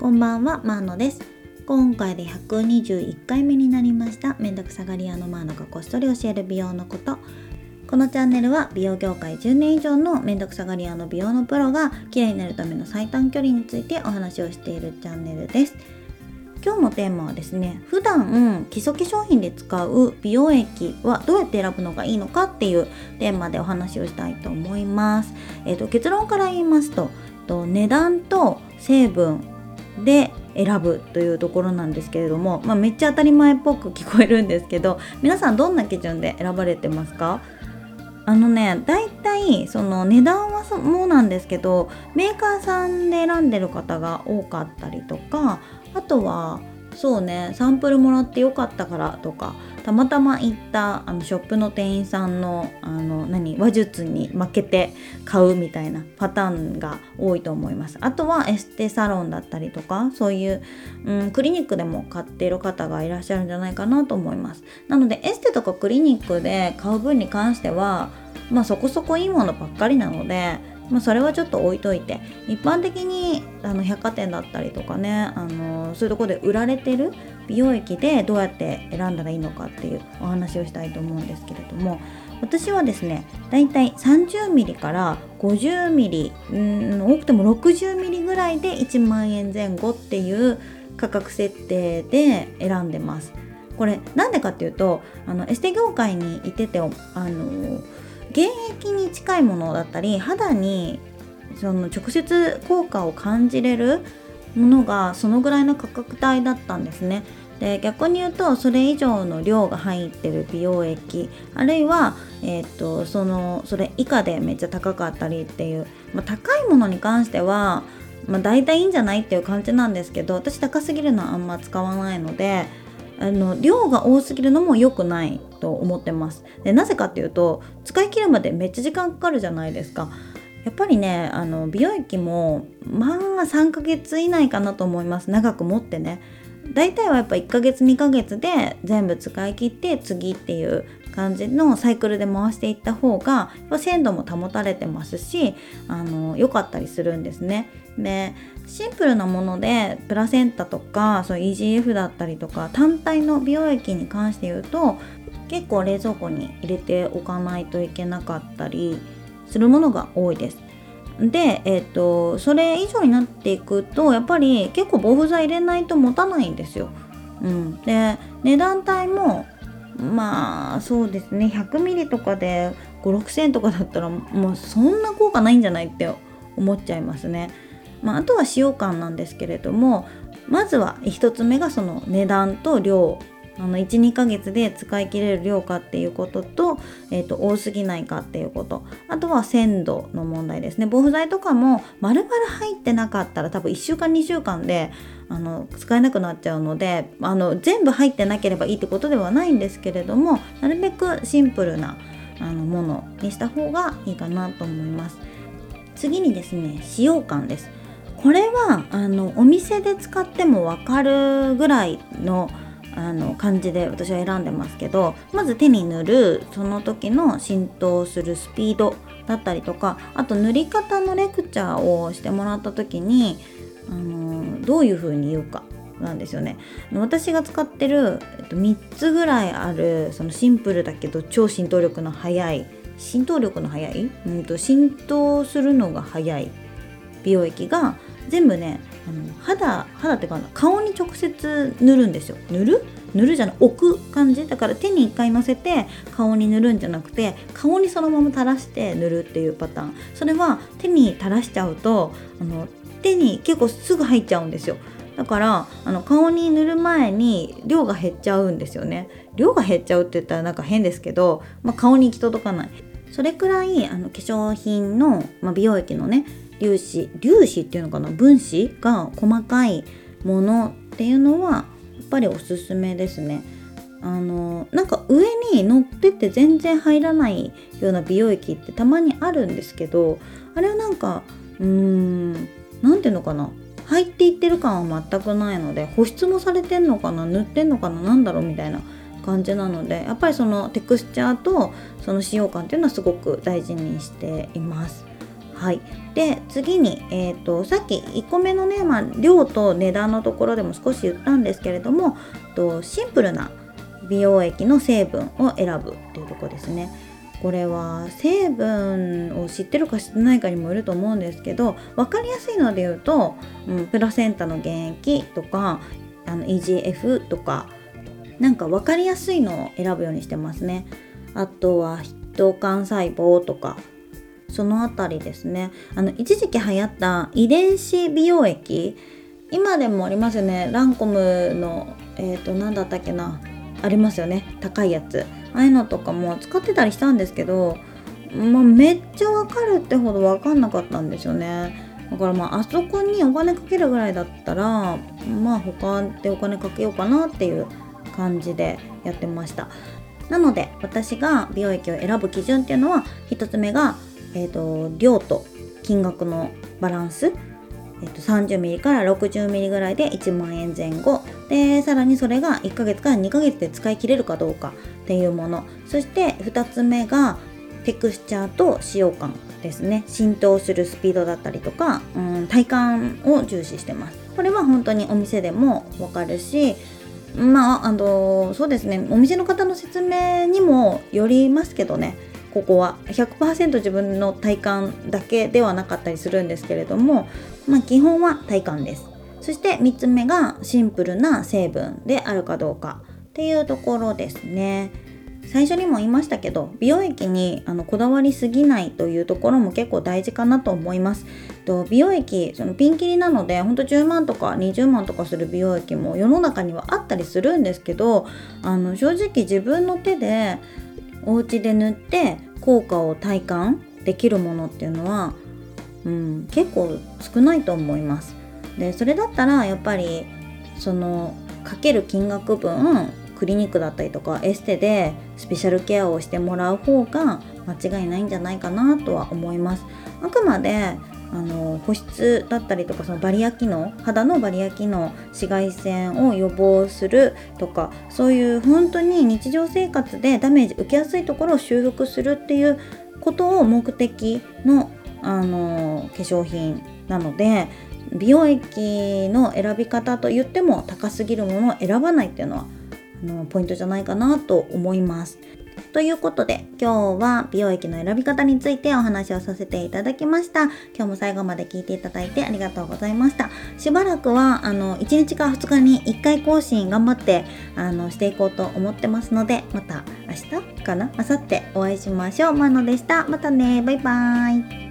こんばんは、マーノです。今回で121回目になりました、めんどくさがり屋のマーノがこっそり教える美容のこと。このチャンネルは美容業界10年以上のめんどくさがり屋の美容のプロが綺麗になるための最短距離についてお話をしているチャンネルです。今日のテーマはですね普段基礎化粧品で使う美容液はどうやって選ぶのがいいのかっていうテーマでお話をしたいと思います。えーと結論から言いますとと値段と成分で選ぶというところなんですけれども、まあ、めっちゃ当たり前っぽく聞こえるんですけど皆さんどんな基準で選ばれてますか？あのねだいたいその値段はそうなんですけどメーカーさんで選んでる方が多かったりとかあとはそうねサンプルもらってよかったからとかたまたま行ったあのショップの店員さんのあの何話術に負けて買うみたいなパターンが多いと思います。あとはエステサロンだったりとかそういう、うん、クリニックでも買っている方がいらっしゃるんじゃないかなと思います。なのでエステとかクリニックで買う分に関してはまあそこそこいいものばっかりなのでまあ、それはちょっと置いといて一般的にあの百貨店だったりとかねあのそういうとこで売られてる美容液でどうやって選んだらいいのかっていうお話をしたいと思うんですけれども私はですねだいたい 30mm から 50mm うん多くても 60mm ぐらいで1万円前後っていう価格設定で選んでます。これなんでかっていうとあのエステ業界にいててあの原液に近いものだったり肌にその直接効果を感じれるものがそのぐらいの価格帯だったんですね。で逆に言うとそれ以上の量が入ってる美容液あるいは、えー、とそのそれ以下でめっちゃ高かったりっていう、まあ、高いものに関しては、まあ、大体いいんじゃないっていう感じなんですけど私高すぎるのはあんま使わないのであの量が多すぎるのも良くないと思ってますでなぜかっていうと使い切るまでめっちゃ時間かかるじゃないですかやっぱりねあの美容液もまあ3ヶ月以内かなと思います長く持ってね大体はやっぱ1ヶ月2ヶ月で全部使い切って次っていう感じのサイクルで回していった方が鮮度も保たれてますしあの良かったりするんですね。でシンプルなものでプラセンタとかそう EGF だったりとか単体の美容液に関して言うと結構冷蔵庫に入れておかないといけなかったりするものが多いです。で、えーと、それ以上になっていくとやっぱり結構防腐剤入れないと持たないんですよ。うん、で値段帯もまあそうですね 100ml とかで5,6,000円とかだったらもうそんな効果ないんじゃないって思っちゃいますね。まあ、あとは使用感なんですけれどもまずは1つ目がその値段と量あの12ヶ月で使い切れる量かっていうことと,、えー、と多すぎないかっていうこと。あとは鮮度の問題ですね。防腐剤とかも丸々入ってなかったら多分1週間2週間であの使えなくなっちゃうのであの全部入ってなければいいってことではないんですけれどもなるべくシンプルなあのものにした方がいいかなと思います。次にですね使用感です。これはあのお店で使っても分かるぐらいのあの感じで私は選んでますけどまず手に塗るその時の浸透するスピードだったりとかあと塗り方のレクチャーをしてもらった時にあのどういう風に言うかなんですよね。私が使ってる、えっと、3つぐらいあるそのシンプルだけど超浸透力の速い浸透力の速い、うんと、浸透するのが速い美容液が全部ねあの肌肌ってか顔に直接塗るんですよ。塗る？塗るじゃない置く感じ？だから手に1回のせて顔に塗るんじゃなくて顔にそのまま垂らして塗るっていうパターン。それは手に垂らしちゃうとあの手に結構すぐ入っちゃうんですよ。だからあの顔に塗る前に量が減っちゃうんですよね。量が減っちゃうって言ったらなんか変ですけど、まあ、顔に行き届かない。それくらいあの化粧品の、まあ、美容液のね粒子粒子っていうのかな？分子が細かいものっていうのはやっぱりおすすめですね。あのなんか上に乗ってて全然入らないような美容液ってたまにあるんですけどあれはなんかうーん何ていうのかな？入っていってる感は全くないので保湿もされてんのかな？塗ってんのかな？何だろうみたいな感じなのでやっぱりそのテクスチャーとその使用感っていうのはすごく大事にしています。はい、で次に、えーと、さっき1個目のね、まあ、量と値段のところでも少し言ったんですけれどもとシンプルな美容液の成分を選ぶっていうところですね。これは成分を知ってるか知ってないかにもよると思うんですけど分かりやすいので言うと、うん、プラセンタの原液とかあの EGF とかなんか分かりやすいのを選ぶようにしてますね。あとは筆頭幹細胞とかそのあたりですね。あの一時期流行った遺伝子美容液。今でもありますよね。ランコムのえっ、ー、と何だったっけな。ありますよね。高いやつ。ああいうのとかも使ってたりしたんですけど、まあ、めっちゃわかるってほどわかんなかったんですよね。だからまああそこにお金かけるぐらいだったらまあ他でお金かけようかなっていう感じでやってました。なので私が美容液を選ぶ基準っていうのは1つ目が、えーと、量と金額のバランス。えっと、30ml から 60ml ぐらいで1万円前後。でさらにそれが1ヶ月から2ヶ月で使い切れるかどうかっていうもの。そして2つ目がテクスチャーと使用感ですね。浸透するスピードだったりとか、うん、体感を重視してます。これは本当にお店でもわかるしまああのそうですね。お店の方の説明にもよりますけどね。ここは100%自分の体感だけではなかったりするんですけれども、まあ、基本は体感です。そして3つ目がシンプルな成分であるかどうかっていうところですね。最初にも言いましたけど美容液にあのこだわりすぎないというところも結構大事かなと思います。と美容液そのピンキリなのでほんと10万とか20万とかする美容液も世の中にはあったりするんですけどあの正直自分の手でお家で塗って効果を体感できるものっていうのは、うん、結構少ないと思います。でそれだったらやっぱりそのかける金額分クリニックだったりとかエステでスペシャルケアをしてもらう方が間違いないんじゃないかなとは思います。あくまであの保湿だったりとかそのバリア機能肌のバリア機能紫外線を予防するとかそういう本当に日常生活でダメージ受けやすいところを修復するっていうことを目的のあの化粧品なので美容液の選び方と言っても高すぎるものを選ばないっていうのはあのポイントじゃないかなと思います。ということで今日は美容液の選び方についてお話をさせていただきました。今日も最後まで聞いていただいてありがとうございました。しばらくはあの1日か2日に1回更新頑張ってあのしていこうと思ってますのでまた明日かな？明後日お会いしましょう。マノでした。またねバイバーイ。